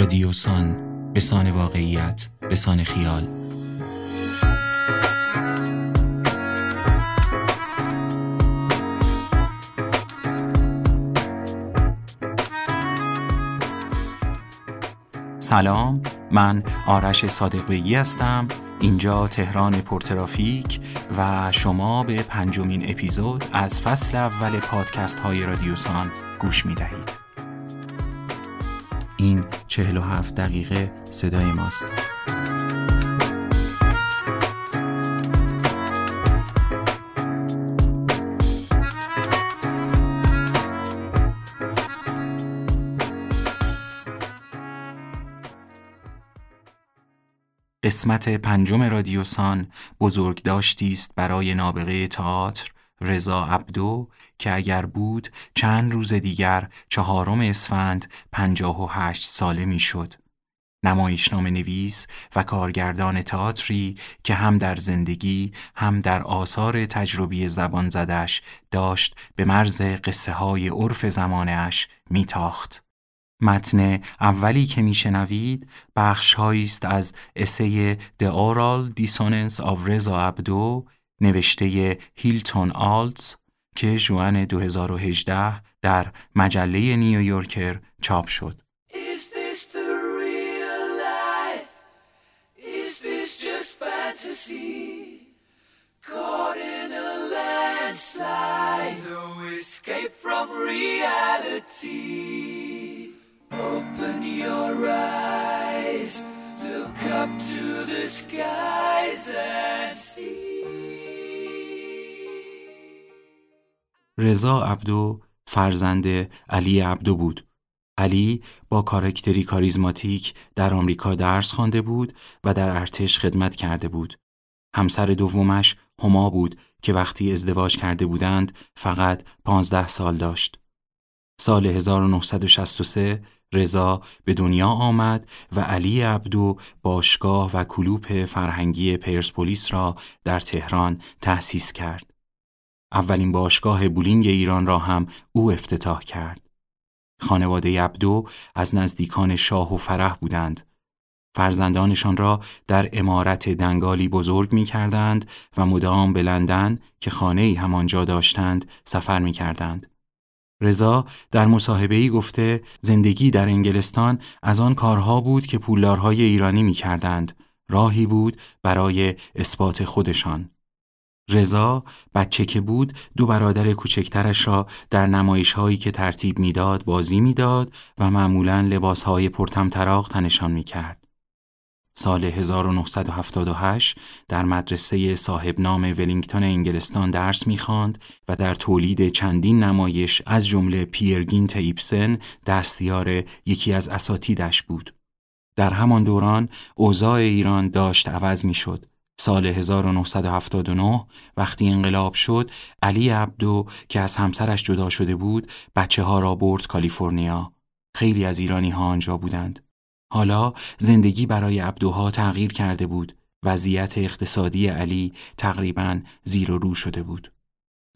رادیوسان به سان واقعیت به سان خیال. سلام من آرش صادقبهی هستم. اینجا تهران پرترافیک و شما به پنجمین اپیزود از فصل اول پادکست های رادیوسان گوش می دهید این 47 دقیقه صدای ماست. قسمت پنجم رادیوسان بزرگ داشتی است برای نابغه تئاتر. رضا عبدو که اگر بود چند روز دیگر چهارم اسفند پنجاه و هشت ساله می‌شد. نمایشنامه نویس و کارگردان تئاتری که هم در زندگی هم در آثار تجربی زبان زدش داشت به مرز قصه های عرف زمانش میتاخت. متن اولی که میشنوید بخش است از اسه The Oral Dissonance of رضا عبدو نوشته هیلتون آلتز که جوان 2018 در مجله نیویورکر چاپ شد. Up to the skies and see. رضا عبدو فرزند علی عبدو بود. علی با کارکتری کاریزماتیک در آمریکا درس خوانده بود و در ارتش خدمت کرده بود. همسر دومش هما بود که وقتی ازدواج کرده بودند فقط پانزده سال داشت. سال 1963 رضا به دنیا آمد و علی عبدو باشگاه و کلوپ فرهنگی پرسپولیس را در تهران تأسیس کرد. اولین باشگاه بولینگ ایران را هم او افتتاح کرد. خانواده عبدو از نزدیکان شاه و فرح بودند. فرزندانشان را در امارت دنگالی بزرگ می کردند و مدام به لندن که خانه همانجا داشتند سفر می کردند. رضا در ای گفته زندگی در انگلستان از آن کارها بود که پولدارهای ایرانی می کردند. راهی بود برای اثبات خودشان. رضا بچه که بود دو برادر کوچکترش را در نمایش هایی که ترتیب می‌داد بازی می‌داد و معمولا لباس های پرتمطراق تنشان می کرد. سال 1978 در مدرسه صاحب نام ولینگتون انگلستان درس می‌خواند و در تولید چندین نمایش از جمله پیرگین تیپسن دستیار یکی از اساتیدش بود. در همان دوران اوضاع ایران داشت عوض می‌شد. سال 1979 وقتی انقلاب شد علی عبدو که از همسرش جدا شده بود بچه ها را برد کالیفرنیا. خیلی از ایرانی ها آنجا بودند. حالا زندگی برای عبدوها تغییر کرده بود. وضعیت اقتصادی علی تقریبا زیر و رو شده بود.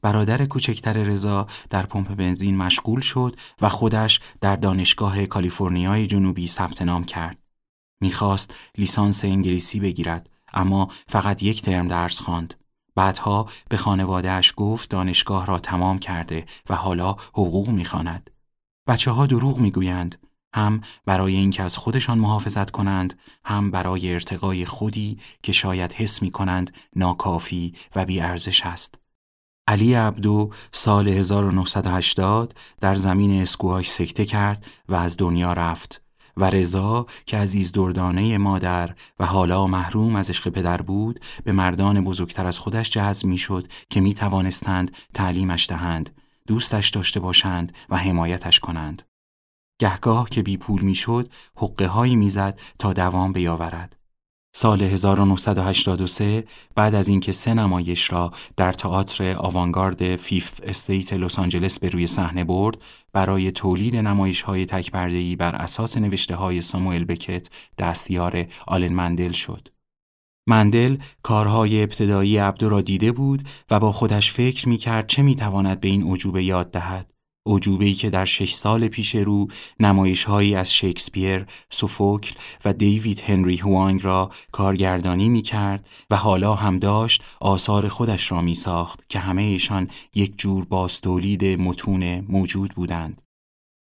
برادر کوچکتر رضا در پمپ بنزین مشغول شد و خودش در دانشگاه کالیفرنیای جنوبی ثبت نام کرد. می‌خواست لیسانس انگلیسی بگیرد اما فقط یک ترم درس خواند. بعدها به خانوادهش گفت دانشگاه را تمام کرده و حالا حقوق می‌خواند. بچه ها دروغ می‌گویند هم برای اینکه از خودشان محافظت کنند هم برای ارتقای خودی که شاید حس می کنند ناکافی و بیارزش است. علی عبدو سال 1980 در زمین اسکواش سکته کرد و از دنیا رفت و رضا که عزیز دردانه مادر و حالا محروم از عشق پدر بود به مردان بزرگتر از خودش جذب می شد که می توانستند تعلیمش دهند دوستش داشته باشند و حمایتش کنند گهگاه که بی پول می‌شد حقه هایی می‌زد تا دوام بیاورد. سال 1983 بعد از اینکه سه نمایش را در تئاتر آوانگارد Fifth Estate لس آنجلس به روی صحنه برد برای تولید نمایش های تکپرده‌ای بر اساس نوشته های ساموئل بکت دستیار آلن مندل شد. مندل کارهای ابتدایی عبدو را دیده بود و با خودش فکر می کرد چه می تواند به این عجوبه یاد دهد. اوجوبهی که در شش سال پیش رو نمایش هایی از شکسپیر، سوفوکل و دیوید هنری هوانگ را کارگردانی می کرد و حالا هم داشت آثار خودش را می ساخت که همه ایشان یک جور باستولید متون موجود بودند.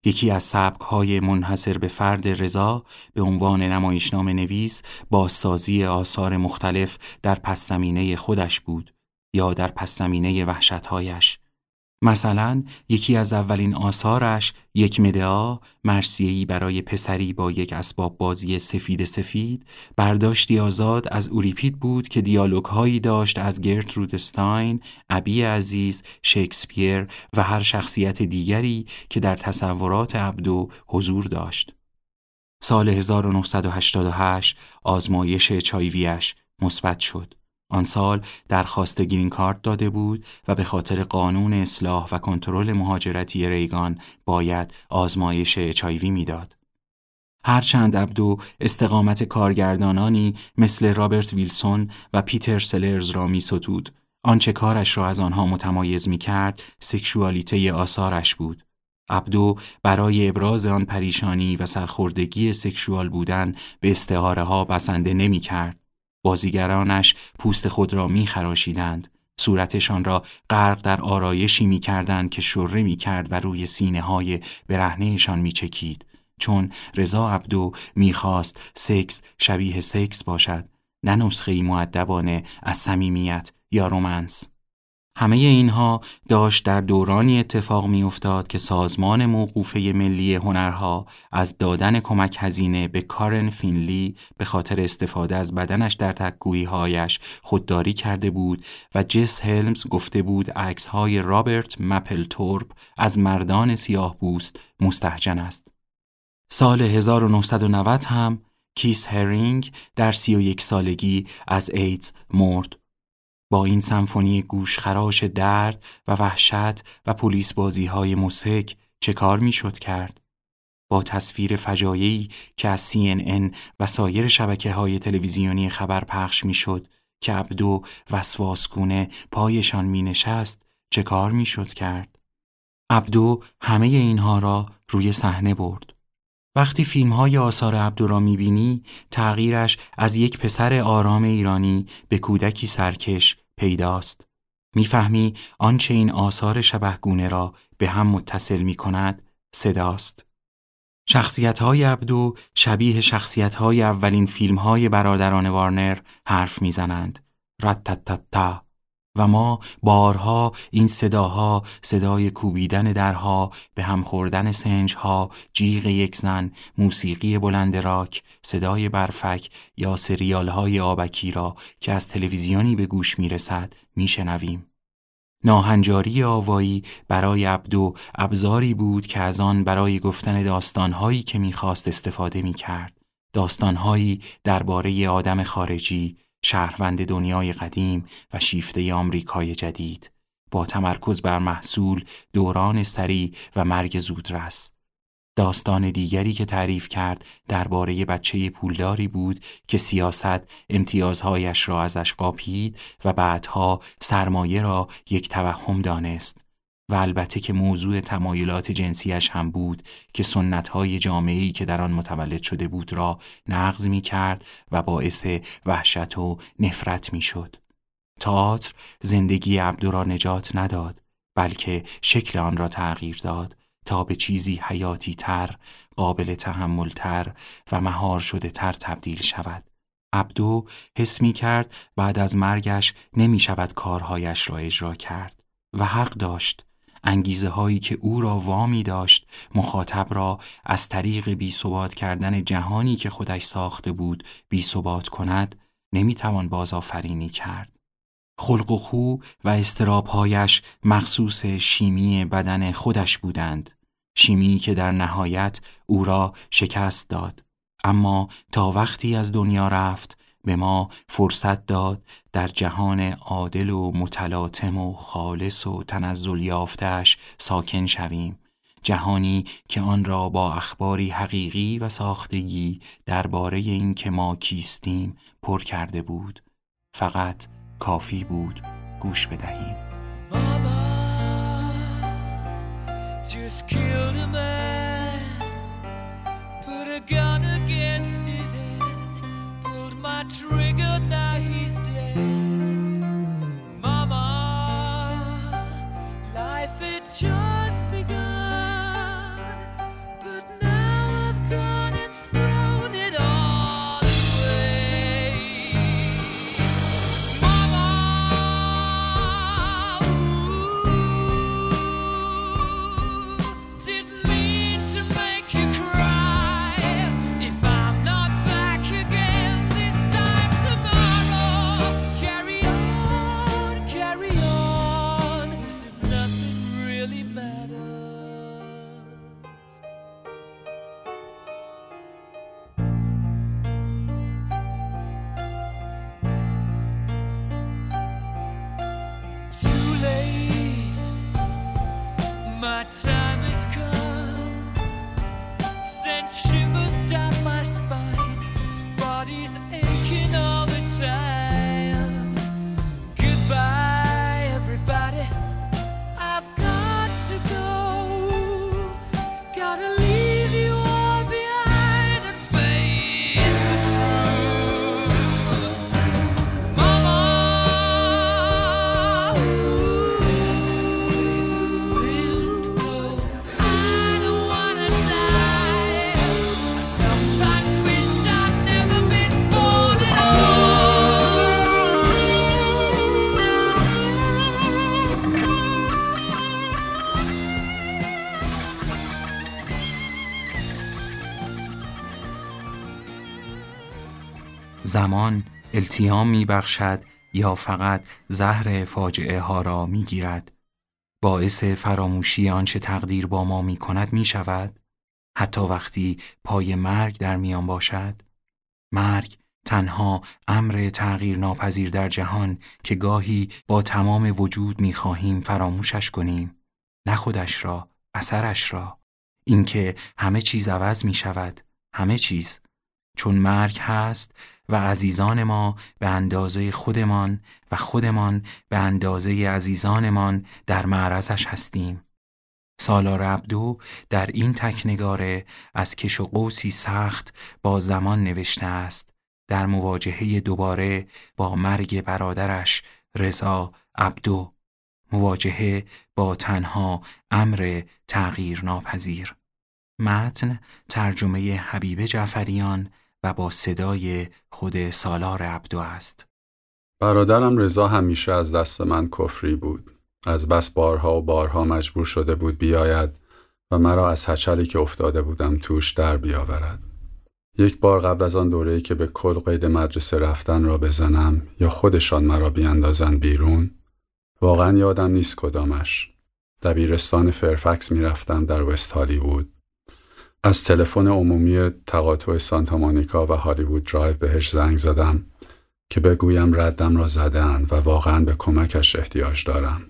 یکی از سبک های منحصر به فرد رضا به عنوان نمایشنامه نویس بازسازی آثار مختلف در پس زمینه خودش بود یا در پس زمینه وحشتهایش مثلا یکی از اولین آثارش یک مدعا مرسیهی برای پسری با یک اسباب بازی سفید سفید برداشتی آزاد از اوریپید بود که دیالوگ هایی داشت از گرت استاین، ابی عزیز، شکسپیر و هر شخصیت دیگری که در تصورات عبدو حضور داشت. سال 1988 آزمایش چایویش مثبت شد. آن سال درخواست گرین کارت داده بود و به خاطر قانون اصلاح و کنترل مهاجرتی ریگان باید آزمایش اچایوی می‌داد. هرچند ابدو استقامت کارگردانانی مثل رابرت ویلسون و پیتر سلرز را می ستود. آنچه کارش را از آنها متمایز می کرد سکشوالیته آثارش بود. ابدو برای ابراز آن پریشانی و سرخوردگی سکشوال بودن به استعاره ها بسنده نمی کرد. بازیگرانش پوست خود را می خراشیدند. صورتشان را غرق در آرایشی می کردند که شره می کرد و روی سینه های برهنهشان می چکید. چون رضا عبدو می‌خواست سکس شبیه سکس باشد نه نسخه معدبانه از صمیمیت یا رومنس همه اینها داشت در دورانی اتفاق میافتاد که سازمان موقوفه ملی هنرها از دادن کمک هزینه به کارن فینلی به خاطر استفاده از بدنش در هایش خودداری کرده بود و جس هلمز گفته بود عکس های رابرت مپل تورپ از مردان سیاه پوست مستهجن است. سال 1990 هم کیس هرینگ در سی و یک سالگی از ایدز مرد با این سمفونی گوشخراش درد و وحشت و پلیس بازی های مضحک چه کار می شد کرد؟ با تصویر فجایعی که از CNN و سایر شبکه های تلویزیونی خبر پخش می شد که عبدو وسواسگونه پایشان می نشست چه کار می شد کرد؟ عبدو همه اینها را روی صحنه برد. وقتی فیلم های آثار عبدو را می‌بینی تغییرش از یک پسر آرام ایرانی به کودکی سرکش پیداست. می‌فهمی آنچه این آثار شبهگونه را به هم متصل می کند صداست. شخصیت های عبدو شبیه شخصیت های اولین فیلم های برادران وارنر حرف می‌زنند. رتتتا. و ما بارها این صداها صدای کوبیدن درها به هم خوردن سنجها جیغ یک زن موسیقی بلند راک صدای برفک یا سریال های آبکی را که از تلویزیونی به گوش می رسد می شنویم. ناهنجاری آوایی برای عبدو ابزاری بود که از آن برای گفتن داستانهایی که می‌خواست استفاده می کرد. داستانهایی درباره آدم خارجی، شهروند دنیای قدیم و شیفته آمریکای جدید. با تمرکز بر محصول دوران سری و مرگ زودرس. داستان دیگری که تعریف کرد درباره بچه پولداری بود که سیاست امتیازهایش را ازش قاپید و بعدها سرمایه را یک توهم دانست. و البته که موضوع تمایلات جنسیش هم بود که سنت های جامعی که در آن متولد شده بود را نقض می کرد و باعث وحشت و نفرت می شد. تئاتر زندگی عبدو را نجات نداد بلکه شکل آن را تغییر داد تا به چیزی حیاتی تر، قابل تحمل تر و مهار شده تر تبدیل شود. عبدو حس می کرد بعد از مرگش نمی شود کارهایش را اجرا کرد و حق داشت انگیزه هایی که او را وامی داشت مخاطب را از طریق بی کردن جهانی که خودش ساخته بود بی کند نمی‌توان بازآفرینی کرد. خلق و خو و استرابهایش مخصوص شیمی بدن خودش بودند. شیمی که در نهایت او را شکست داد. اما تا وقتی از دنیا رفت به ما فرصت داد در جهان عادل و متلاطم و خالص و تنزل یافتش ساکن شویم. جهانی که آن را با اخباری حقیقی و ساختگی درباره اینکه ما کیستیم پر کرده بود. فقط کافی بود گوش بدهیم. Just killed a man, put a gun against my trigger, now he's dead. Mama, life had just زمان التیام می بخشد یا فقط زهر فاجعه ها را می گیرد. باعث فراموشی آنچه تقدیر با ما می کند می شود؟ حتی وقتی پای مرگ در میان باشد؟ مرگ تنها امر تغییر ناپذیر در جهان که گاهی با تمام وجود می خواهیم فراموشش کنیم. نه خودش را، اثرش را. اینکه همه چیز عوض می شود، همه چیز. چون مرگ هست و عزیزان ما به اندازه خودمان و خودمان به اندازه عزیزانمان در معرضش هستیم. سالار عبدو در این تکنگاره از کش و قوسی سخت با زمان نوشته است. در مواجهه دوباره با مرگ برادرش رضا عبدو. مواجهه با تنها امر تغییر ناپذیر متن ترجمه حبیب جعفریان و با صدای خود سالار عبدو است برادرم رضا همیشه از دست من کفری بود. از بس بارها و بارها مجبور شده بود بیاید و مرا از هچلی که افتاده بودم توش در بیاورد. یک بار قبل از آن دوره‌ای که به کل قید مدرسه رفتن را بزنم یا خودشان مرا بیاندازند بیرون واقعا یادم نیست کدامش. دبیرستان فرفکس می‌رفتم در وست هالیوود. از تلفن عمومی تقاطع سانتا مونیکا و هالیوود درایو بهش زنگ زدم که بگویم ردم را زدن و واقعا به کمکش احتیاج دارم.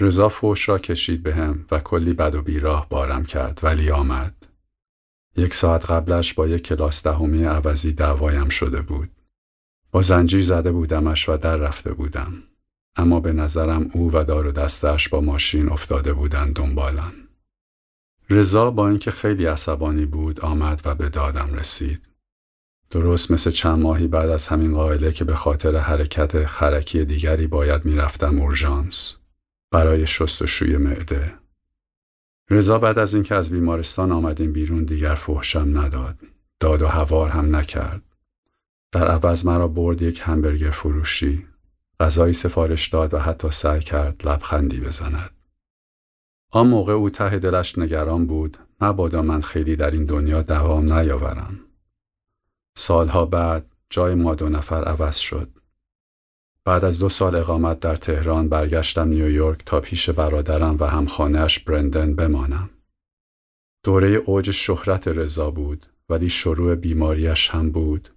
رضا فوش را کشید بهم و کلی بد و بیراه بارم کرد ولی آمد. یک ساعت قبلش با یک کلاس دهمی عوضی دعوایم شده بود. با زنجیر زده بودمش و در رفته بودم. اما به نظرم او و دار و دستش با ماشین افتاده بودند دنبالم. رضا با اینکه خیلی عصبانی بود آمد و به دادم رسید. درست مثل چند ماهی بعد از همین قائله که به خاطر حرکت خرکی دیگری باید می‌رفتم اورژانس برای شستشوی معده. رضا بعد از اینکه از بیمارستان آمدیم بیرون دیگر فحشم نداد. داد و هوار هم نکرد. در عوض مرا برد یک همبرگر فروشی. غذایی سفارش داد و حتی سعی کرد لبخندی بزند. آن موقع او ته دلش نگران بود مبادا من خیلی در این دنیا دوام نیاورم. سالها بعد جای ما دو نفر عوض شد. بعد از دو سال اقامت در تهران برگشتم نیویورک تا پیش برادرم و همخانهاش برندن بمانم. دوره اوج شهرت رضا بود ولی شروع بیماریش هم بود.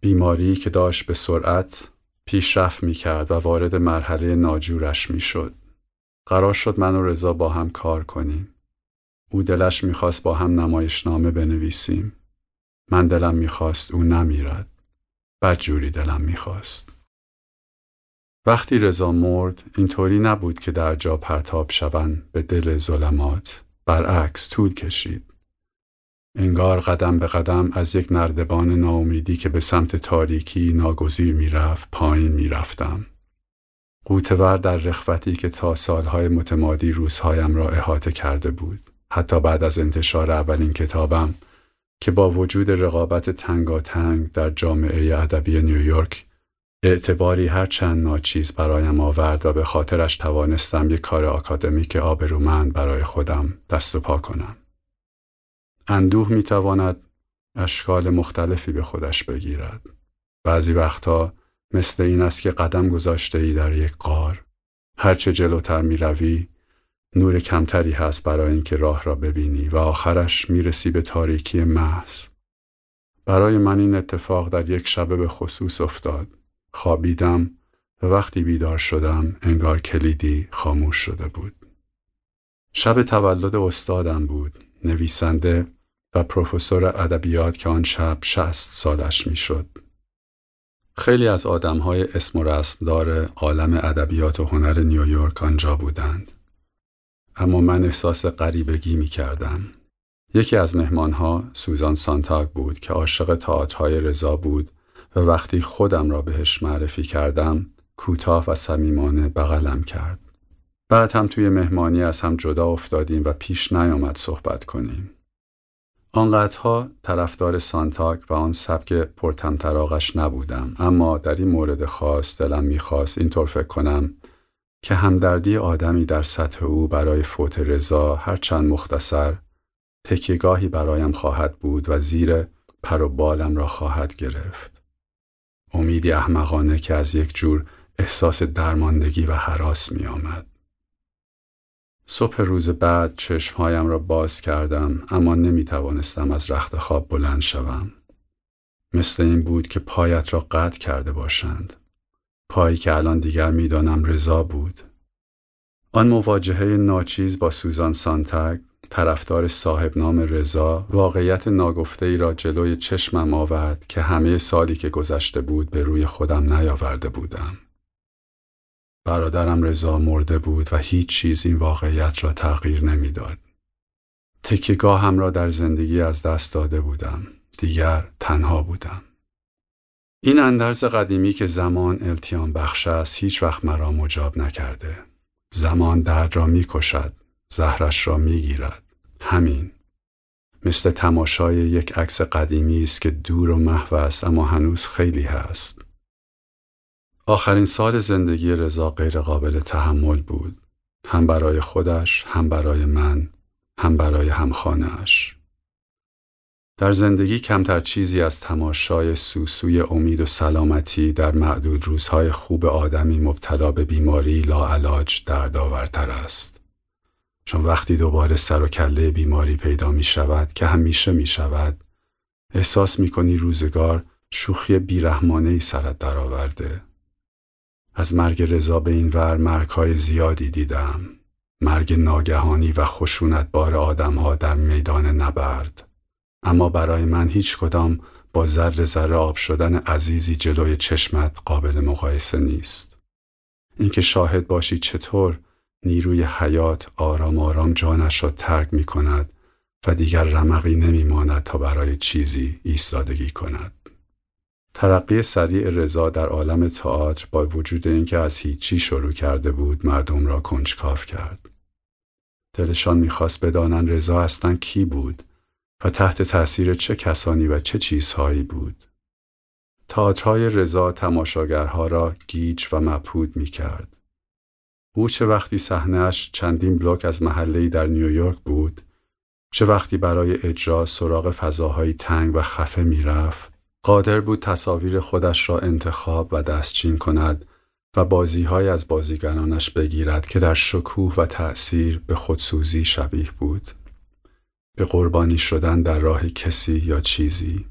بیماری که داشت به سرعت پیشرفت می کرد و وارد مرحله ناجورش می شد. قرار شد من و رضا با هم کار کنیم. او دلش می‌خواست با هم نمایشنامه بنویسیم. من دلم می‌خواست او نمیرد. بدجوری دلم می‌خواست. وقتی رضا مرد اینطوری نبود که در جا پرتاب شوند به دل ظلمات برعکس طول کشید انگار قدم به قدم از یک نردبان ناامیدی که به سمت تاریکی ناگزیر می‌رفت پایین می‌رفتم قوتور در رخوتی که تا سالهای متمادی روزهایم را احاطه کرده بود حتی بعد از انتشار اولین کتابم که با وجود رقابت تنگاتنگ در جامعه ادبی نیویورک اعتباری هر چند ناچیز برایم آورد و به خاطرش توانستم یک کار آکادمیک آبرومند برای خودم دست و پا کنم. اندوه می‌تواند اشکال مختلفی به خودش بگیرد. بعضی وقتها مثل این است که قدم گذاشته ای در یک قار. هرچه جلوتر می روی، نور کمتری هست برای اینکه راه را ببینی و آخرش می‌رسی به تاریکی محض. برای من این اتفاق در یک شبه به خصوص افتاد. خوابیدم و وقتی بیدار شدم انگار کلیدی خاموش شده بود. شب تولد استادم بود، نویسنده و پروفسور ادبیات که آن شب شست سالش می‌شد. خیلی از آدمهای اسم و رسمدار عالم ادبیات و هنر نیویورک آنجا بودند. اما من احساس غریبگی می کردم. یکی از مهمانها سوزان سانتاگ بود که عاشق تئاترهای رضا بود و وقتی خودم را بهش معرفی کردم کوتاه و صمیمانه بغلم کرد. بعد هم توی مهمانی از هم جدا افتادیم و پیش نیامد صحبت کنیم. آنقدرها طرفدار سانتاک و آن سبک پرتمطراقش نبودم اما در این مورد خاص دلم می‌خواست اینطور فکر کنم که همدردی آدمی در سطح او برای فوت رضا هرچند مختصر تکیگاهی برایم خواهد بود و زیر پر و بالم را خواهد گرفت. امیدی احمقانه که از یک جور احساس درماندگی و حراس می آمد. صبح روز بعد چشمهایم را باز کردم اما نمی توانستم از رخت خواب بلند شوم. مثل این بود که پایت را قطع کرده باشند. پایی که الان دیگر می‌دانم رضا بود. آن مواجهه ناچیز با سوزان سانتگ طرفدار صاحب نام رضا واقعیت ناگفته ای را جلوی چشمم آورد که همه سالی که گذشته بود به روی خودم نیاورده بودم. برادرم رضا مرده بود و هیچ چیز این واقعیت را تغییر نمی‌داد. تکیگاهم را در زندگی از دست داده بودم. دیگر تنها بودم. این اندرز قدیمی که زمان التیام بخش است هیچ وقت مرا مجاب نکرده. زمان درد را می کشد. زهرش را می گیرد. همین. مثل تماشای یک عکس قدیمی است که دور و محو است اما هنوز خیلی هست. آخرین سال زندگی رضا غیر قابل تحمل بود. هم برای خودش، هم برای من، هم برای همخانهاش. در زندگی کمتر چیزی از تماشای سوسوی امید و سلامتی در معدود روزهای خوب آدمی مبتلا به بیماری لاعلاج دردآورتر است. چون وقتی دوباره سر و کله بیماری پیدا می شود که همیشه می شود احساس می کنی روزگار شوخی بیرحمانه ای سرت درآورده. از مرگ رضا به این ور مرگهای زیادی دیدم. مرگ ناگهانی و خشونت بار آدمها در میدان نبرد. اما برای من هیچ کدام با ذره ذره آب شدن عزیزی جلوی چشمت قابل مقایسه نیست. اینکه شاهد باشی چطور نیروی حیات آرام آرام جانش را ترک می کند و دیگر رمقی نمی ماند تا برای چیزی ایستادگی کند. ترقی سریع رضا در عالم تئاتر با وجود اینکه از هیچی شروع کرده بود مردم را کنجکاف کرد. دلشان می‌خواست بدانند رضا اصلا کی بود و تحت تأثیر چه کسانی و چه چیزهایی بود. تئاترهای رضا تماشاگرها را گیج و مبهود می کرد. او چه وقتی صحنهاش چندین بلوک از محله‌ای در نیویورک بود، چه وقتی برای اجرا سراغ فضاهای تنگ و خفه می‌رفت، قادر بود تصاویر خودش را انتخاب و دستچین کند و بازیهای از بازیگرانش بگیرد که در شکوه و تأثیر به خودسوزی شبیه بود. به قربانی شدن در راه کسی یا چیزی.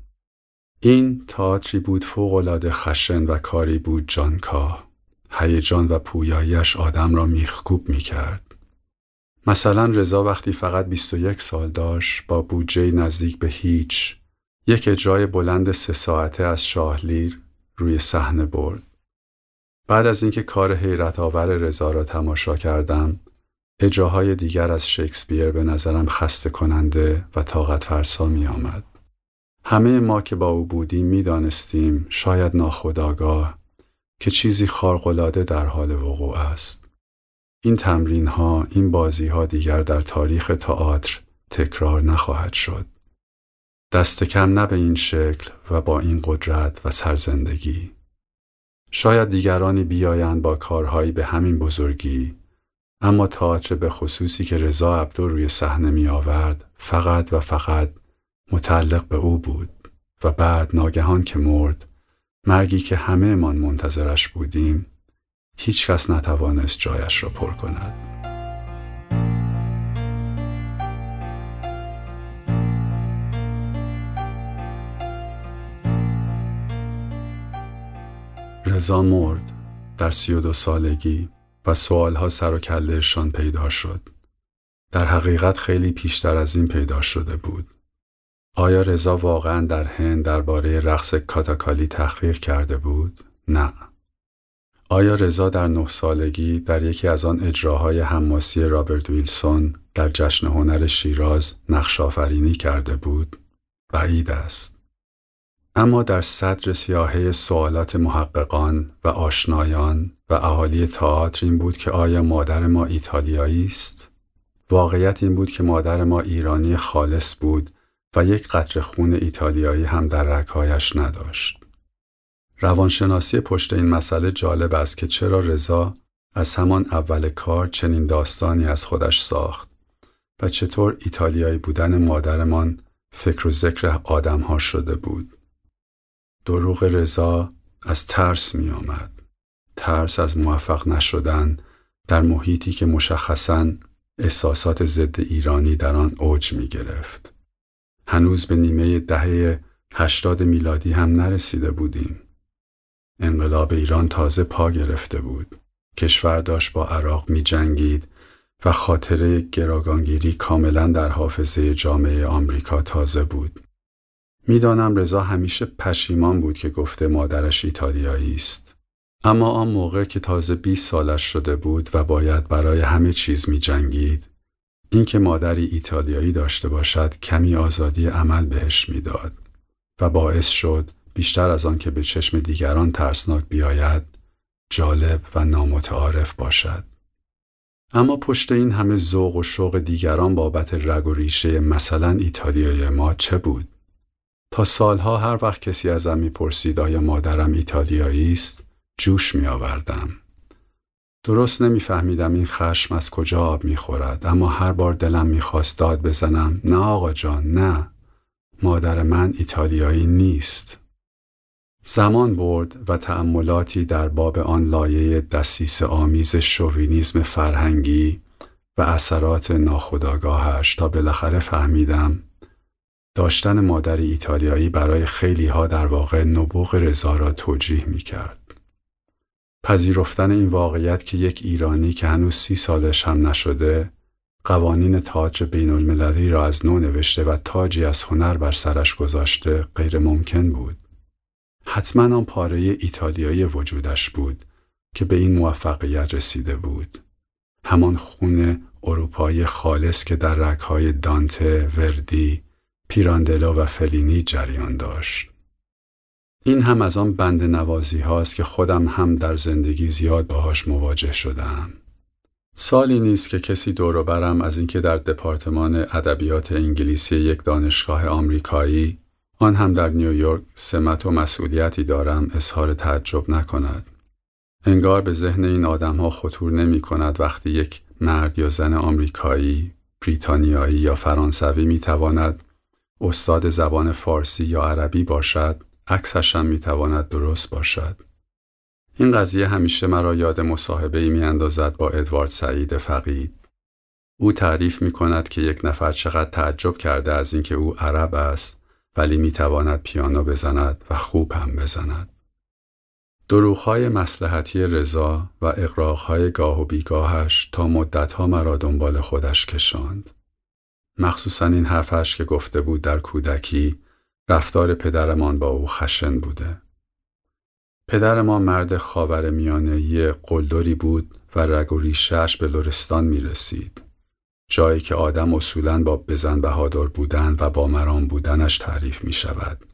این تئاتری بود فوقالعاده خشن و کاری بود جانکاه. هیجان و پویاییش آدم را میخکوب می‌کرد. مثلا رضا وقتی فقط 21 سال داشت با بودجه نزدیک به هیچ یک اجرای بلند سه ساعته از شاهلیر روی صحنه برد. بعد از اینکه کار حیرت آور رضا را تماشا کردم اجراهای دیگر از شکسپیر به نظرم خسته کننده و طاقت فرسا می آمد. همه ما که با او بودیم می دانستیم شاید ناخداگاه که چیزی خارقلاده در حال وقوع است. این تمرین ها، این بازی ها دیگر در تاریخ تئاتر تکرار نخواهد شد. دست کم نه به این شکل و با این قدرت و سرزندگی. شاید دیگرانی بیایند با کارهایی به همین بزرگی اما تئاتر به خصوصی که رضا عبدو روی صحنه می آورد فقط و فقط متعلق به او بود و بعد ناگهان که مرد مرگی که همه من منتظرش بودیم هیچ کس نتوانست جایش را پر کند. رضا مرد در سی و دو سالگی و سوالها سر و کلهشان پیدا شد. در حقیقت خیلی پیشتر از این پیدا شده بود. آیا رضا واقعا در هند درباره رقص کاتاکالی تحقیق کرده بود؟ نه. آیا رضا در نه سالگی در یکی از آن اجراهای حماسی رابرت ویلسون در جشن هنر شیراز نقش آفرینی کرده بود؟ بعید است. اما در صدر سیاهه سوالات محققان و آشنایان و اهالی تئاتر این بود که آیا مادر ما ایتالیایی است؟ واقعیت این بود که مادر ما ایرانی خالص بود و یک قطر خون ایتالیایی هم در رکهایش نداشت. روانشناسی پشت این مسئله جالب است که چرا رضا از همان اول کار چنین داستانی از خودش ساخت و چطور ایتالیایی بودن مادرمان فکر و ذکر آدمها شده بود. دروغ رضا از ترس می آمد. ترس از موفق نشدن در محیطی که مشخصاً احساسات ضد ایرانی در آن اوج می گرفت. هنوز به نیمه دهه هشتاد میلادی هم نرسیده بودیم. انقلاب ایران تازه پا گرفته بود. کشور داشت با عراق می جنگید و خاطره گراگانگیری کاملا در حافظه جامعه آمریکا تازه بود. می‌دانم رضا همیشه پشیمان بود که گفته مادرش ایتالیایی است. اما آن موقع که تازه 20 سالش شده بود و باید برای همه چیز می جنگید، اینکه مادری ایتالیایی داشته باشد کمی آزادی عمل بهش می‌داد و باعث شد بیشتر از آن که به چشم دیگران ترسناک بیاید جالب و نامتعارف باشد. اما پشت این همه ذوق و شوق دیگران بابت رگ و ریشه مثلا ایتالیای ما چه بود؟ تا سالها هر وقت کسی ازم می‌پرسید آیا مادرم ایتالیایی است جوش می آوردم. درست نمیفهمیدم این خشم از کجا آب می‌خورد اما هر بار دلم می‌خواست داد بزنم نه آقا جان نه مادر من ایتالیایی نیست زمان برد و تأملاتی در باب آن لایه دسیس آمیز شوینیزم فرهنگی و اثرات ناخودآگاهش تا بالاخره فهمیدم داشتن مادری ایتالیایی برای خیلی ها در واقع نبوغ رضا را توجیه می کرد. پذیرفتن این واقعیت که یک ایرانی که هنوز سی سالش هم نشده قوانین تاج بین المللی را از نو نوشته و تاجی از هنر بر سرش گذاشته غیر ممکن بود. حتما آن پاره ایتالیایی وجودش بود که به این موفقیت رسیده بود. همان خون اروپایی خالص که در رگهای دانته، وردی، پیراندلو و فلینی جریان داشت. این هم از آن بند نوازی هاست که خودم هم در زندگی زیاد باهاش مواجه شدم. سالی نیست که کسی دور برم از اینکه در دپارتمان ادبیات انگلیسی یک دانشگاه آمریکایی آن هم در نیویورک سمت و مسئولیتی دارم اظهار تعجب نکند. انگار به ذهن این آدم ها خطور نمی کند وقتی یک مرد یا زن آمریکایی، بریتانیایی یا فرانسوی می تواند استاد زبان فارسی یا عربی باشد عکسش هم می‌تواند درست باشد. این قضیه همیشه مرا یاد مصاحبه ای می اندازد با ادوارد سعید فقید. او تعریف می کند که یک نفر چقدر تعجب کرده از اینکه او عرب است ولی می تواند پیانو بزند و خوب هم بزند. دروغهای مسلحتی رضا و اقراقهای گاه و بیگاهش تا مدتها مرا دنبال خودش کشاند. مخصوصا این حرفش که گفته بود در کودکی رفتار پدرمان با او خشن بوده. پدر ما مرد خاور میانهی قلدری بود و رگ و ریشش به لرستان می رسید. جایی که آدم اصولا با بزن بهادر بودن و با مرام بودنش تعریف می شود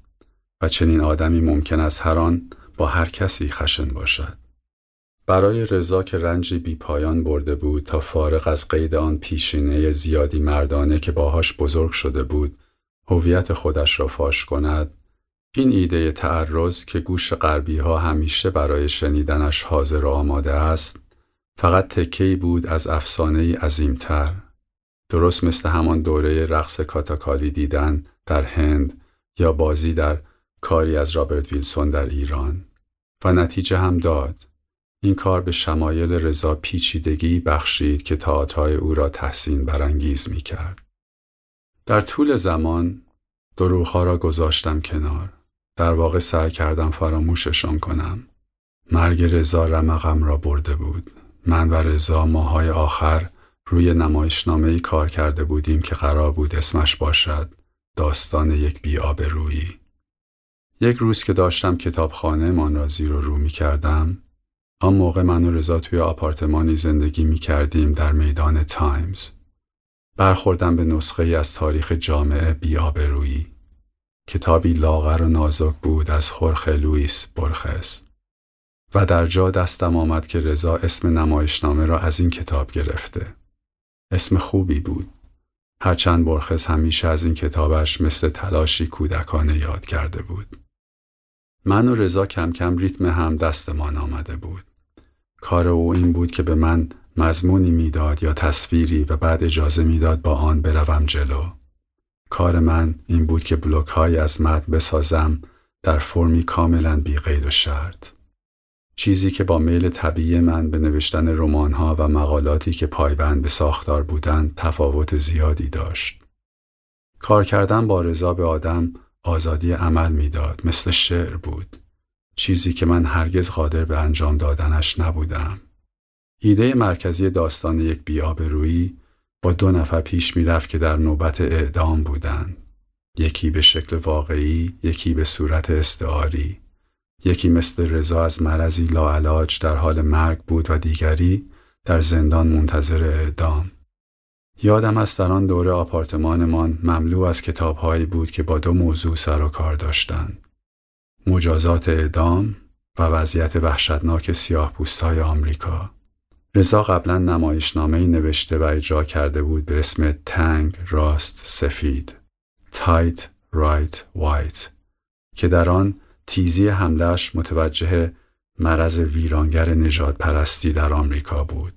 و چنین آدمی ممکن است هر آن با هر کسی خشن باشد. برای رضا که رنجی بی پایان برده بود تا فارغ از قید آن پیشینه زیادی مردانه که باهاش بزرگ شده بود هویت خودش را فاش کند این ایده تعرض که گوش غربی ها همیشه برای شنیدنش حاضر و آماده است فقط تکی بود از افسانه عظیمتر. درست مثل همان دوره رقص کاتاکالی دیدن در هند یا بازی در کاری از رابرت ویلسون در ایران. و نتیجه هم داد. این کار به شمایل رضا پیچیدگی بخشید که تئاترهای او را تحسین برانگیز می کرد. در طول زمان دروغها را گذاشتم کنار. در واقع سعی کردم فراموششان کنم. مرگ رضا رمقم را برده بود. من و رضا ماهای آخر روی نمایشنامه ای کار کرده بودیم که قرار بود اسمش باشد داستان یک بیابرویی. یک روز که داشتم کتابخانه من را زیر و رو می کردم آن موقع من و رضا توی آپارتمانی زندگی می کردیم در میدان تایمز. برخوردم به نسخه از تاریخ جامعه بیابرویی. کتابی لاغر و نازک بود از خورخ لوئیس برخس. و در جا دستم آمد که رضا اسم نمایشنامه را از این کتاب گرفته. اسم خوبی بود. هرچند برخس همیشه از این کتابش مثل تلاشی کودکانه یاد کرده بود. من و رضا کم کم ریتم هم دستمان آمده بود. کار او این بود که به من مضمونی می‌داد یا تصویری و بعد اجازه می‌داد با آن بروم جلو. کار من این بود که بلوک از متن بسازم در فرمی کاملا بی قید و شرط. چیزی که با میل طبیعی من به نوشتن رمان‌ها و مقالاتی که پایبند به ساختار بودند تفاوت زیادی داشت. کار کردن با رضا به آدم آزادی عمل می‌داد مثل شعر بود. چیزی که من هرگز قادر به انجام دادنش نبودم. ایده مرکزی داستان یک بیابرویی با دو نفر پیش می‌رفت که در نوبت اعدام بودند. یکی به شکل واقعی، یکی به صورت استعاری. یکی مثل رضا از مرضی لاعلاج در حال مرگ بود و دیگری در زندان منتظر اعدام. یادم است در آن دوره آپارتمانمان مملو از کتابهایی بود که با دو موضوع سر و کار داشتند. مجازات اعدام و وضعیت وحشتناک سیاه های آمریکا. رضا قبلا نمایشنامه نوشته و اجرا کرده بود به اسم تنگ راست سفید Tight Right White که در آن تیزی حملش متوجه مرض ویرانگر نژاد پرستی در آمریکا بود.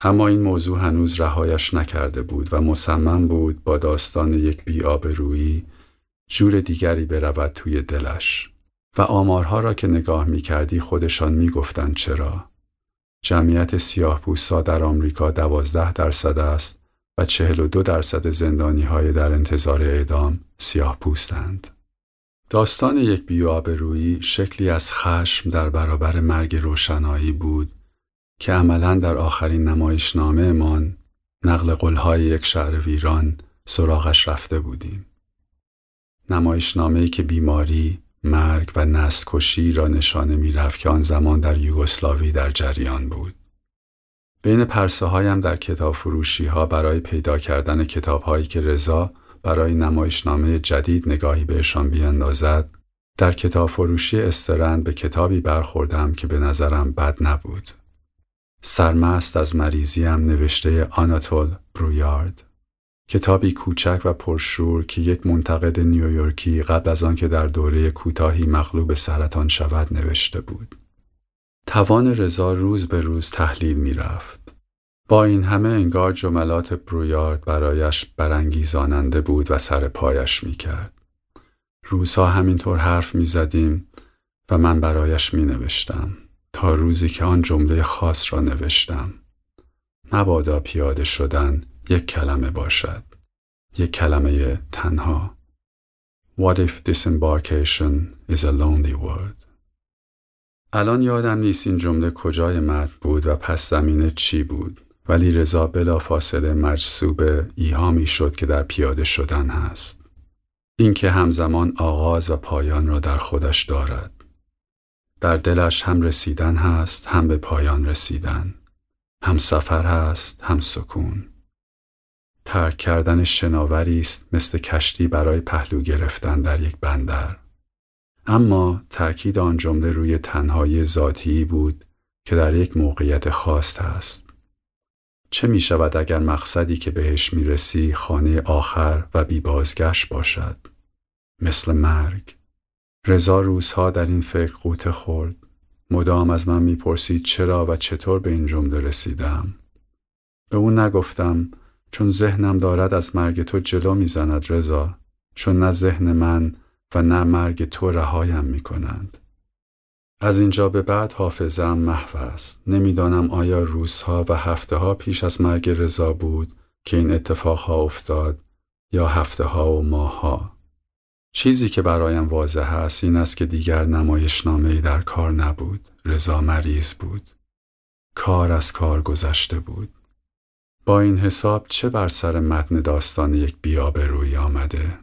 اما این موضوع هنوز رهایش نکرده بود و مصمم بود با داستان یک بی‌آبرویی جور دیگری برود توی دلش و آمارها را که نگاه می کردی خودشان می گفتن چرا. جمعیت سیاه در آمریکا دوازده درصد است و چهل و دو درصد زندانی های در انتظار اعدام سیاه پوستند. داستان یک بیابرویی شکلی از خشم در برابر مرگ روشنایی بود که عملا در آخرین نمایشنامه من نقل قلهای یک شهر ویران سراغش رفته بودیم. نمایشنامه‌ای که بیماری، مرگ و نسل را نشانه می‌رفت که آن زمان در یوگسلاوی در جریان بود. بین پرسه هایم در کتاب فروشی ها برای پیدا کردن کتاب هایی که رضا برای نمایشنامه جدید نگاهی بهشان بیاندازد در کتاب فروشی استرند به کتابی برخوردم که به نظرم بد نبود. سرمست از مریضیم نوشته آناتول برویارد کتابی کوچک و پرشور که یک منتقد نیویورکی قبل از آنکه در دوره کوتاهی مغلوب سرطان شود نوشته بود. توان رضا روز به روز تحلیل می رفت. با این همه انگار جملات برویارد برایش برانگیزاننده بود و سر پایش می کرد. روزها همینطور حرف می زدیم و من برایش می نوشتم تا روزی که آن جمله خاص را نوشتم. مبادا پیاده شدن یک کلمه باشد. یک کلمه تنها. What if disembarkation is a lonely word? الان یادم نیست این جمله کجای مد بود و پس زمینه چی بود ولی رضا بلا فاصله مجذوب ایهامی شد که در پیاده شدن هست. اینکه همزمان آغاز و پایان را در خودش دارد. در دلش هم رسیدن هست هم به پایان رسیدن هم سفر هست هم سکون ترک کردن شناوری است مثل کشتی برای پهلو گرفتن در یک بندر. اما تأکید آن جمله روی تنهایی ذاتی بود که در یک موقعیت خاص هست چه می شود اگر مقصدی که بهش می رسی خانه آخر و بی بازگشت باشد؟ مثل مرگ. رضا روزها در این فکر قوت خورد. مدام از من می‌پرسید چرا و چطور به این جمله رسیدم؟ به اون نگفتم چون ذهنم دارد از مرگ تو جلو می‌زند رضا چون نه ذهن من و نه مرگ تو رهایم می‌کنند. از اینجا به بعد حافظم محو است. نمی‌دانم آیا روزها و هفته ها پیش از مرگ رضا بود که این اتفاقها افتاد یا هفته ها و ماه ها چیزی که برایم واضح است این است که دیگر نمایشنامه در کار نبود. رضا مریض بود. کار از کار گذشته بود. با این حساب چه بر سر متن داستان یک بیابه روی آمده؟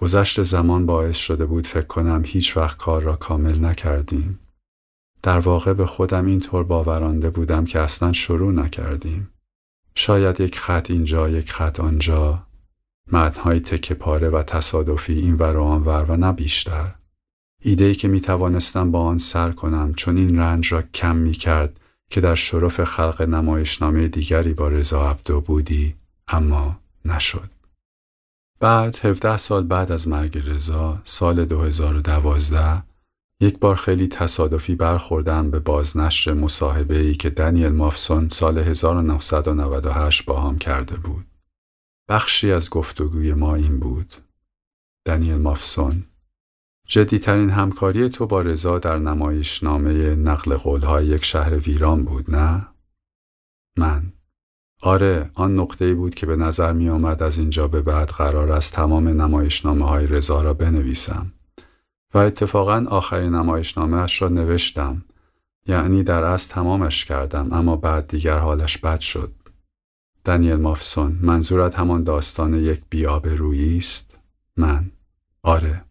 گذشت زمان باعث شده بود فکر کنم هیچ وقت کار را کامل نکردیم. در واقع به خودم اینطور باورانده بودم که اصلا شروع نکردیم. شاید یک خط اینجا یک خط آنجا. متنهای تکه پاره و تصادفی این ور و آن ور و نه بیشتر. ایده که می توانستم با آن سر کنم چون این رنج را کم می کرد که در شرف خلق نمایشنامه دیگری با رضا عبدو بودی اما نشد. بعد 17 سال بعد از مرگ رضا سال 2012 یک بار خیلی تصادفی برخوردم به بازنشر مصاحبه ای که دنیل مافسون سال 1998 با هم کرده بود. بخشی از گفتگوی ما این بود. دنیل مافسون جدیترین همکاری تو با رضا در نمایشنامه نقل قولهای یک شهر ویران بود نه؟ من. آره آن نقطه بود که به نظر می آمد از اینجا به بعد قرار است تمام نمایشنامه های رضا را بنویسم. و اتفاقا آخرین نمایشنامه اش را نوشتم. یعنی در از تمامش کردم اما بعد دیگر حالش بد شد. دنیل مافسون منظورت همان داستان یک بیاب رویی است؟ من. آره.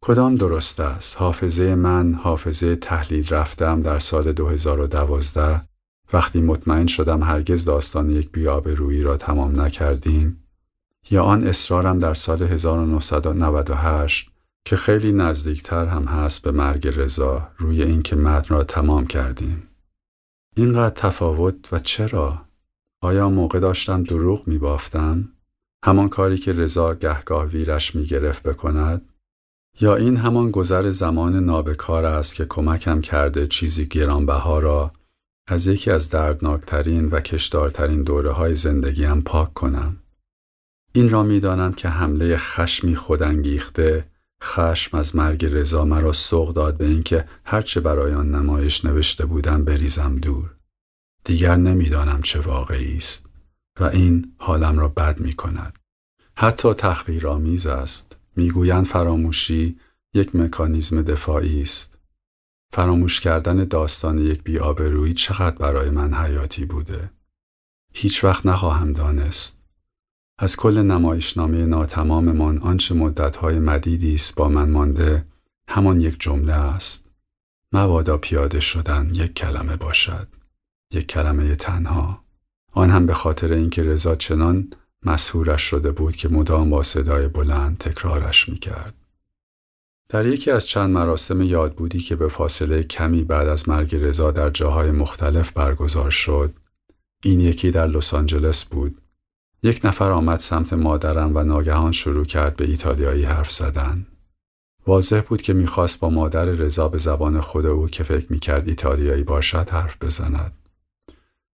کدام درست است حافظه من حافظه تحلیل رفتم در سال 2012 وقتی مطمئن شدم هرگز داستان یک بیاب رویی را تمام نکردیم یا آن اصرارم در سال 1998 که خیلی نزدیکتر هم هست به مرگ رضا روی اینکه متن را تمام کردیم اینقدر تفاوت و چرا آیا موقع داشتم دروغ می بافتم؟ همان کاری که رضا گهگاه ویرش می گرفت بکند؟ یا این همان گذر زمان نابکار است که کمکم کرده چیزی گرانبها را از یکی از دردناکترین و کشدارترین دوره های زندگیم پاک کنم. این را می‌دانم که حمله خشمی خودانگیخته خشم از مرگ رضا مرا سوق داد به اینکه هرچه برای آن نمایش نوشته بودم بریزم دور. دیگر نمی‌دانم چه واقعی است و این حالم را بد می کند. حتی تحقیرآمیز است. می‌گویند فراموشی یک مکانیزم دفاعی است. فراموش کردن داستان یک بیابرویی چقدر برای من حیاتی بوده. هیچ وقت نخواهم دانست. از کل نمایشنامه ناتماممان آنچه مدتهای مدیدی است با من مانده همان یک جمله است. مبادا پیاده شدن یک کلمه باشد. یک کلمه تنها. آن هم به خاطر اینکه رضا چنان مسهورش شده بود که مدام با صدای بلند تکرارش می کرد. در یکی از چند مراسم یادبودی که به فاصله کمی بعد از مرگ رضا در جاهای مختلف برگزار شد، این یکی در لس آنجلس بود. یک نفر آمد سمت مادرم و ناگهان شروع کرد به ایتالیایی حرف زدن. واضح بود که می‌خواست با مادر رضا به زبان خود او که فکر می‌کرد ایتالیایی باشد حرف بزند.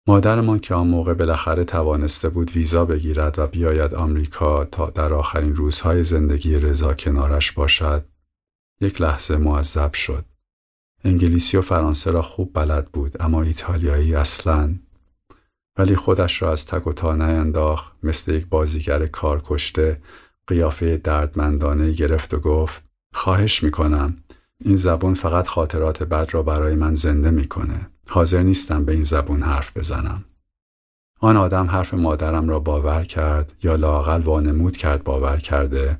مادرمان که آن موقع بالاخره توانسته بود ویزا بگیرد و بیاید آمریکا تا در آخرین روزهای زندگی رضا کنارش باشد یک لحظه معذب شد. انگلیسی و فرانسه را خوب بلد بود اما ایتالیایی اصلا. ولی خودش را از تک و تا نینداخت مثل یک بازیگر کار کشته قیافه دردمندانه گرفت و گفت خواهش می‌کنم این زبون فقط خاطرات بد را برای من زنده می‌کنه. حاضر نیستم به این زبون حرف بزنم. آن آدم حرف مادرم را باور کرد یا لاقل وانمود کرد باور کرده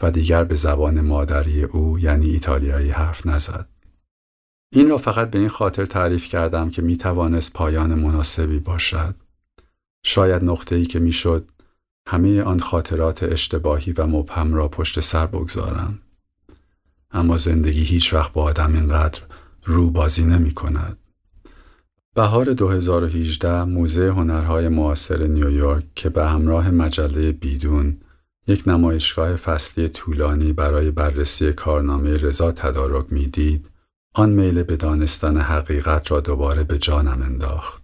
و دیگر به زبان مادری او یعنی ایتالیایی حرف نزد. این را فقط به این خاطر تعریف کردم که می توانست پایان مناسبی باشد. شاید نقطه ای که می‌شد همه آن خاطرات اشتباهی و مبهم را پشت سر بگذارم. اما زندگی هیچ وقت با آدم اینقدر رو بازی نمی کند. بهار 2018 موزه هنرهای معاصر نیویورک که به همراه مجله بیدون یک نمایشگاه فصلی طولانی برای بررسی کارنامه رضا تدارک می‌دید آن میل به دانستن حقیقت را دوباره به جانم انداخت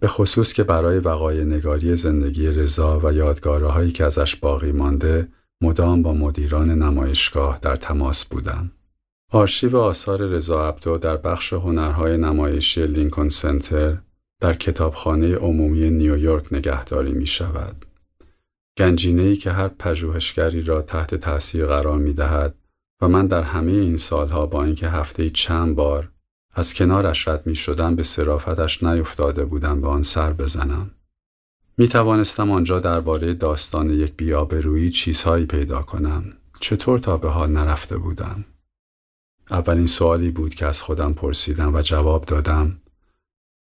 به خصوص که برای وقای نگاری زندگی رضا و یادگارهایی که ازش باقی مانده مدام با مدیران نمایشگاه در تماس بودم. آرشیو آثار رضا عبدو در بخش هنرهای نمایشی لینکن سنتر در کتابخانه عمومی نیویورک نگهداری می شود. گنجینه ای که هر پژوهشگری را تحت تاثیر قرار می دهد و من در همه این سالها با اینکه هفته چند بار از کنارش رد می شدم به صرافتش نیفتاده بودم به آن سر بزنم. می توانستم آنجا درباره داستان یک بیابرویی چیزهایی پیدا کنم. چطور تا به حال نرفته بودم؟ اولین سوالی بود که از خودم پرسیدم و جواب دادم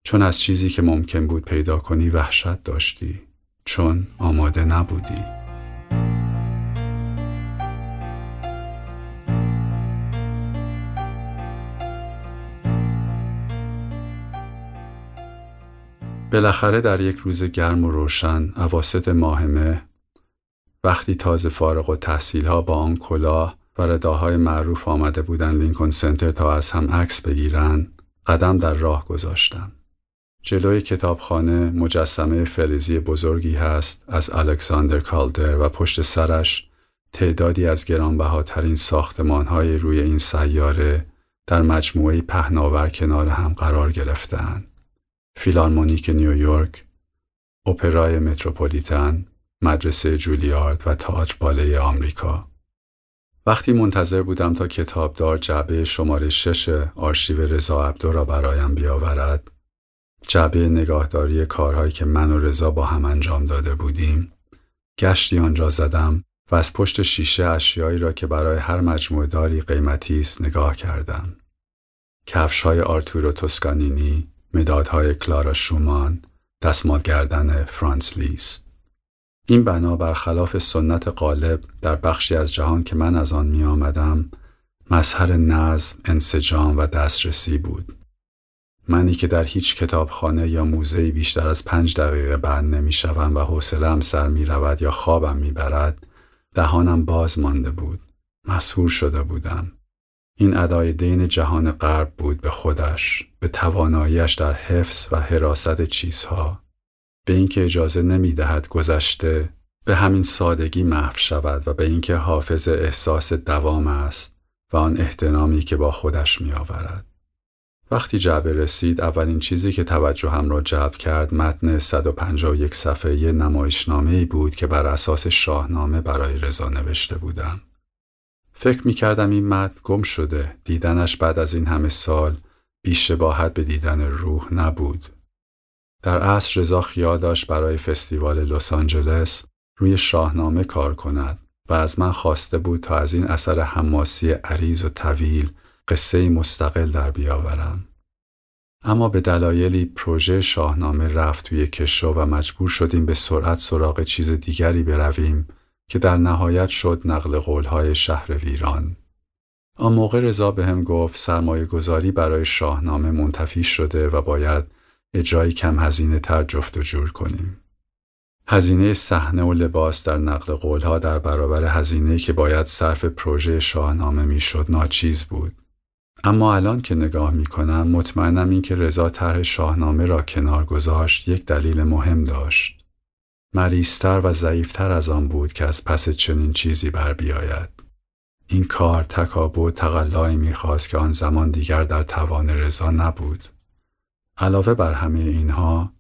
چون از چیزی که ممکن بود پیدا کنی وحشت داشتی چون آماده نبودی. بالاخره در یک روز گرم و روشن اواسط ماهمه وقتی تازه فارغ و تحصیل ها با آن کلاه و رداهای معروف آمده بودن لینکن سنتر تا از هم عکس بگیرن قدم در راه گذاشتم. جلوی کتابخانه مجسمه فلزی بزرگی هست از الکساندر کالدر و پشت سرش تعدادی از گرانبهاترین ساختمانهای روی این سیاره در مجموعه پهناور کنار هم قرار گرفتهاند. فیلارمونیک نیویورک، اپرای متروپولیتن، مدرسه جولیارد و تاج باله آمریکا. وقتی منتظر بودم تا کتابدار جعبه شماره شش آرشیو رضا عبدو را برایم بیاورد، جعبه نگاهداری کارهایی که من و رضا با هم انجام داده بودیم، گشتی آنجا زدم و از پشت شیشه اشیایی را که برای هر مجموعه داری قیمتی است نگاه کردم. کفش های آرتورو توسکانینی، مدادهای کلارا شومان، دستمال گردن فرانس لیست. این بنا برخلاف سنت غالب در بخشی از جهان که من از آن می آمدم، مظهر نظم، انسجام و دسترسی بود. منی که در هیچ کتابخانه یا موزهی بیشتر از پنج دقیقه بند نمی شوم و حوصله‌ام سر می رود یا خوابم می برد، دهانم باز مانده بود. مسهور شده بودم. این ادای دین جهان غرب بود به خودش، به تواناییش در حفظ و حراست چیزها، به اینکه اجازه نمی دهد گذشته به همین سادگی محو شود و به اینکه حافظ احساس دوام است و آن احترامی که با خودش می آورد. وقتی جعبه رسید اولین چیزی که توجه هم را جلب کرد متن 151 صفحه نمایشنامه ای بود که بر اساس شاهنامه برای رضا نوشته بودم. فکر می کردم این متن گم شده دیدنش بعد از این همه سال بیشباهت به دیدن روح نبود. در عصر رضا خیال داشت برای فستیوال لس آنجلس روی شاهنامه کار کند و از من خواسته بود تا از این اثر حماسی عریض و طویل قصه مستقل در بیاورم. اما به دلایلی پروژه شاهنامه رفت توی کشو و مجبور شدیم به سرعت سراغ چیز دیگری برویم که در نهایت شد نقل قولهای شهر ویران. آن موقع رضا به هم گفت سرمایه گذاری برای شاهنامه منتفی شده و باید اجرای کم هزینه تر جفت و جور کنیم. هزینه صحنه و لباس در نقل قولها در برابر هزینه که باید صرف پروژه شاهنامه می‌شد ناچیز بود. اما الان که نگاه می کنم مطمئنم این که رضا طرح شاهنامه را کنار گذاشت یک دلیل مهم داشت. مریضتر و ضعیفتر از آن بود که از پس چنین چیزی بر بیاید. این کار تکابو و تقلایی می‌خواست که آن زمان دیگر در توان رضا نبود. علاوه بر همه اینها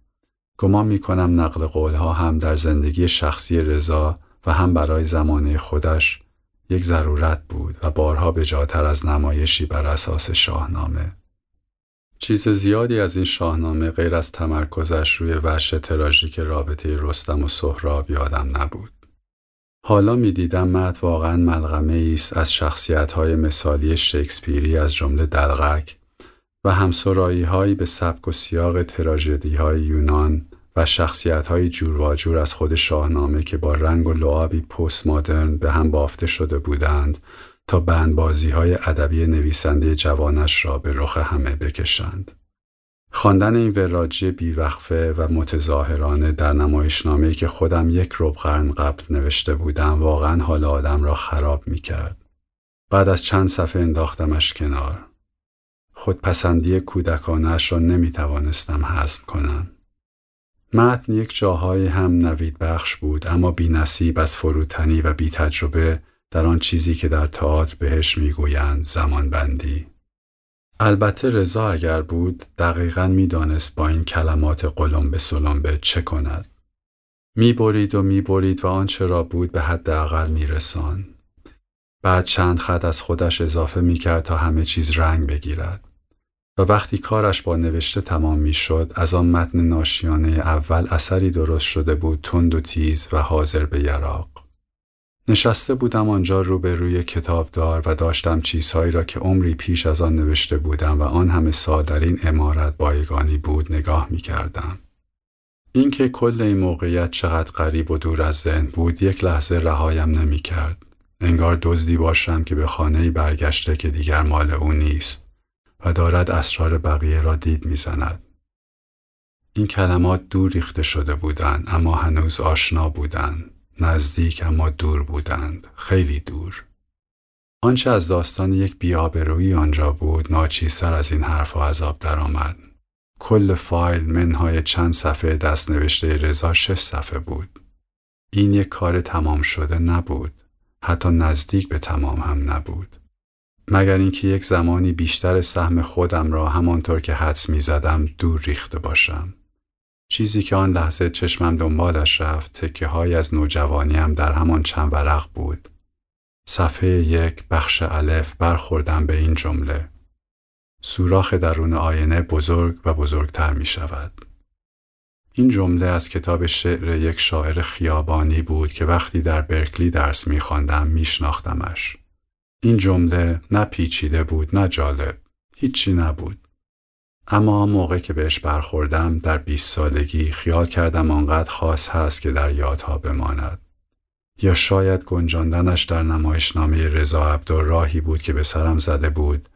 گمان می کنم نقل قولها هم در زندگی شخصی رضا و هم برای زمانه خودش یک ضرورت بود و بارها به جاتر از نمایشی بر اساس شاهنامه. چیز زیادی از این شاهنامه غیر از تمرکزش روی وحش تراژیک رابطه رستم و سهراب یادم نبود. حالا می دیدم مد واقعا ملغمه است از شخصیت های مثالی شکسپیری از جمله دلغک و همسرایی هایی به سبک و سیاق تراژدی های یونان و شخصیت های جور و جور از خود شاهنامه که با رنگ و لعابی پست مدرن به هم بافته شده بودند تا بندبازی های ادبی نویسنده جوانش را به رخ همه بکشند. خواندن این وراجی بیوقفه و متظاهرانه در نمایشنامه‌ای که خودم یک رب قرن قبل نوشته بودم واقعا حال آدم را خراب می کرد. بعد از چند صفحه انداختمش کنار. خودپسندی کودکانش را نمی توانستم حزم کنم. متن یک جاهایی هم نوید بخش بود اما بی نصیب از فروتنی و بی تجربه در آن چیزی که در تئاتر بهش می‌گویند زمان بندی. البته رضا اگر بود دقیقا می‌دانست با این کلمات قلم به سلم چه کند. می‌برید و می‌برید و آنچه را بود به حداقل میرسان. بعد چند خط از خودش اضافه می‌کرد تا همه چیز رنگ بگیرد. و وقتی کارش با نوشته تمام می‌شد از آن متن ناشیانه اول اثری درست شده بود تند و تیز و حاضر به یراق. نشسته بودم آنجا روبروی کتابدار و داشتم چیزهایی را که عمری پیش از آن نوشته بودم و آن همه سال در این امارت بایگانی بود نگاه می کردم. اینکه کل این موقعیت چقدر غریب و دور از ذهن بود یک لحظه رهایم نمی کرد. انگار دزدی باشم که به خانه برگشته که دیگر مال او نیست و دارد اسرار بقیه را دید می‌زند. این کلمات دور ریخته شده بودند اما هنوز آشنا بودند. نزدیک اما دور بودند خیلی دور. آنچه از داستان یک بیابرویی آنجا بود ناچیزتر از این حرف و عذاب درآمد. کل فایل منهای چند صفحه دست نوشته رضا شش صفحه بود. این یک کار تمام شده نبود. حتی نزدیک به تمام هم نبود. مگر اینکه یک زمانی بیشتر سهم خودم را همانطور که حدس می زدم دور ریخته باشم چیزی که آن لحظه چشمم دنبالش رفت تکه های از نوجوانیم در همان چند ورق بود. صفحه یک بخش الف برخوردم به این جمله. سوراخ درون آینه بزرگ و بزرگتر می شود. این جمله از کتاب شعر یک شاعر خیابانی بود که وقتی در برکلی درس می خواندم می شناختمش. این جمله نه پیچیده بود نه جالب. هیچی نبود. اما موقع که بهش برخوردم در 20 سالگی خیال کردم آنقدر خاص هست که در یادها بماند. یا شاید گنجاندنش در نمایشنامه رضا عبدو راهی بود که به سرم زده بود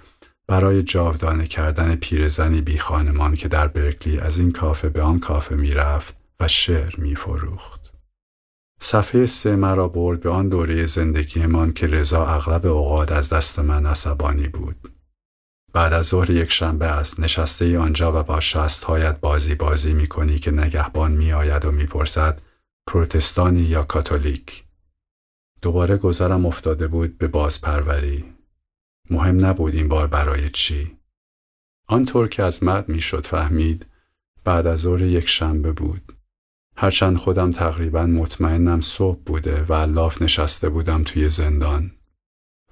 برای جاودانه کردن پیرزنی بی خانمان که در برکلی از این کافه به آن کافه می‌رفت و شعر میفروخت. صفحه سه مرا برد به آن دوره زندگیمان که رضا اغلب اوقات از دست من عصبانی بود. بعد از ظهر یک شنبه است نشسته ای آنجا و با شست هایت بازی بازی می کنی که نگهبان می آید و می پرسد پروتستانی یا کاتولیک؟ دوباره گذرم افتاده بود به بازپروری. مهم نبود این بار برای چی. آنطور که از مد می شد فهمید بعد از ظهر یک شنبه بود. هرچند خودم تقریبا مطمئنم صبح بوده و الاف نشسته بودم توی زندان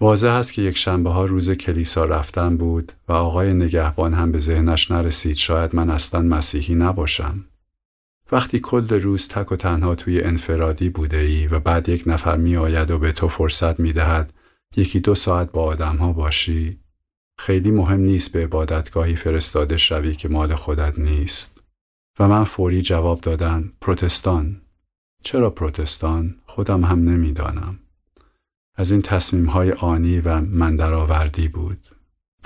واضح است که یک شنبه ها روز کلیسا رفتن بود و آقای نگهبان هم به ذهنش نرسید شاید من اصلا مسیحی نباشم. وقتی کل روز تک و تنها توی انفرادی بوده ای و بعد یک نفر می آید و به تو فرصت می دهد یکی دو ساعت با آدم ها باشی خیلی مهم نیست به عبادتگاهی فرستاده شوی که مال خودت نیست. و من فوری جواب دادم پروتستان. چرا پروتستان؟ خودم هم نمی‌دانم. از این تصمیم های آنی و مندرآوردی بود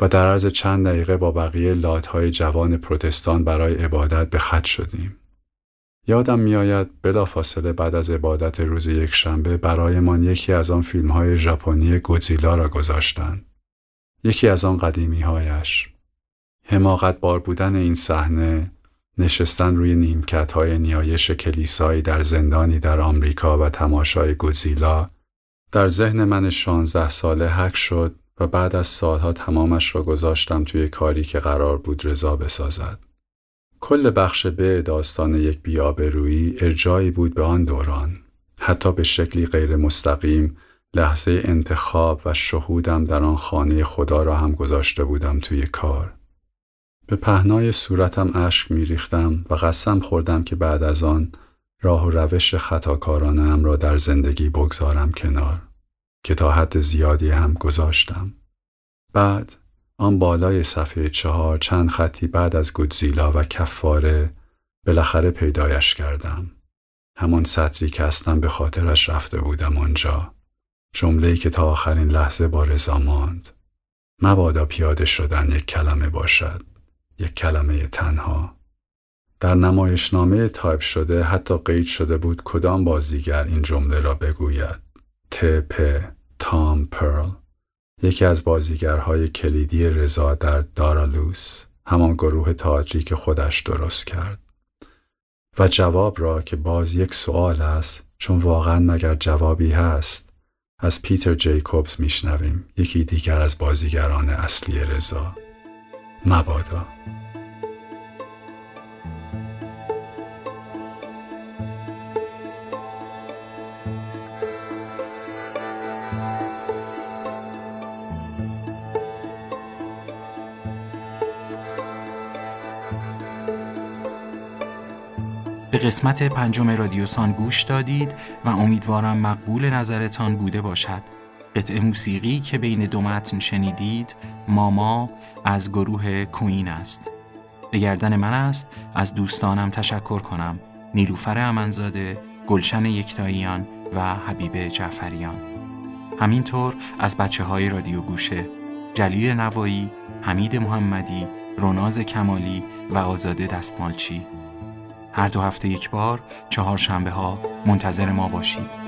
و در عرض چند دقیقه با بقیه لات جوان پروتستان برای عبادت به خط شدیم. یادم میآید بلافاصله بعد از عبادت روز یک شنبه برایمان یکی از آن فیلم های ژاپنی گودزیلا را گذاشتند. یکی از آن قدیمی هایش. حماقت بار بودن این صحنه نشستن روی نیمکت های نیایش کلیسایی در زندانی در آمریکا و تماشای گودزیلا در ذهن من شانزده ساله حک شد و بعد از سالها تمامش را گذاشتم توی کاری که قرار بود رضا بسازد. کل بخش به داستان یک بیابرویی ارجایی بود به آن دوران. حتی به شکلی غیر مستقیم لحظه انتخاب و شهودم در آن خانه خدا را هم گذاشته بودم توی کار. به پهنای صورتم اشک میریختم و قسم خوردم که بعد از آن راه و روش خطاکارانم را در زندگی بگذارم کنار که تا حد زیادی هم گذاشتم. بعد آن بالای صفحه چهار چند خطی بعد از گودزیلا و کفاره بالاخره پیدایش کردم. همان سطری که اصلا به خاطرش رفته بودم آنجا. جمله‌ای که تا آخرین لحظه با رضا ماند. مبادا پیاده شدن یک کلمه باشد. یک کلمه تنها. در نمایشنامه تایپ شده حتی قید شده بود کدام بازیگر این جمله را بگوید. ت پ تام پرل. یکی از بازیگرهای کلیدی رضا در Dar A Luz همان گروه تئاتری که خودش درست کرد. و جواب را که باز یک سوال است چون واقعا مگر جوابی هست از پیتر جیکوبز میشنویم. یکی دیگر از بازیگران اصلی رضا. مبادا به قسمت پنجم رادیوسان گوش دادید و امیدوارم مقبول نظرتان بوده باشد. قطعه موسیقی که بین دو متن شنیدید ماما از گروه کوین است. به گردن من است از دوستانم تشکر کنم نیلوفر امنزاده، گلشن یکتاییان و حبیب جعفریان. همینطور از بچه های رادیو گوشه جلیل نوایی، حمید محمدی، روناز کمالی و آزاده دستمالچی هر دو هفته یک بار چهار شنبه ها منتظر ما باشید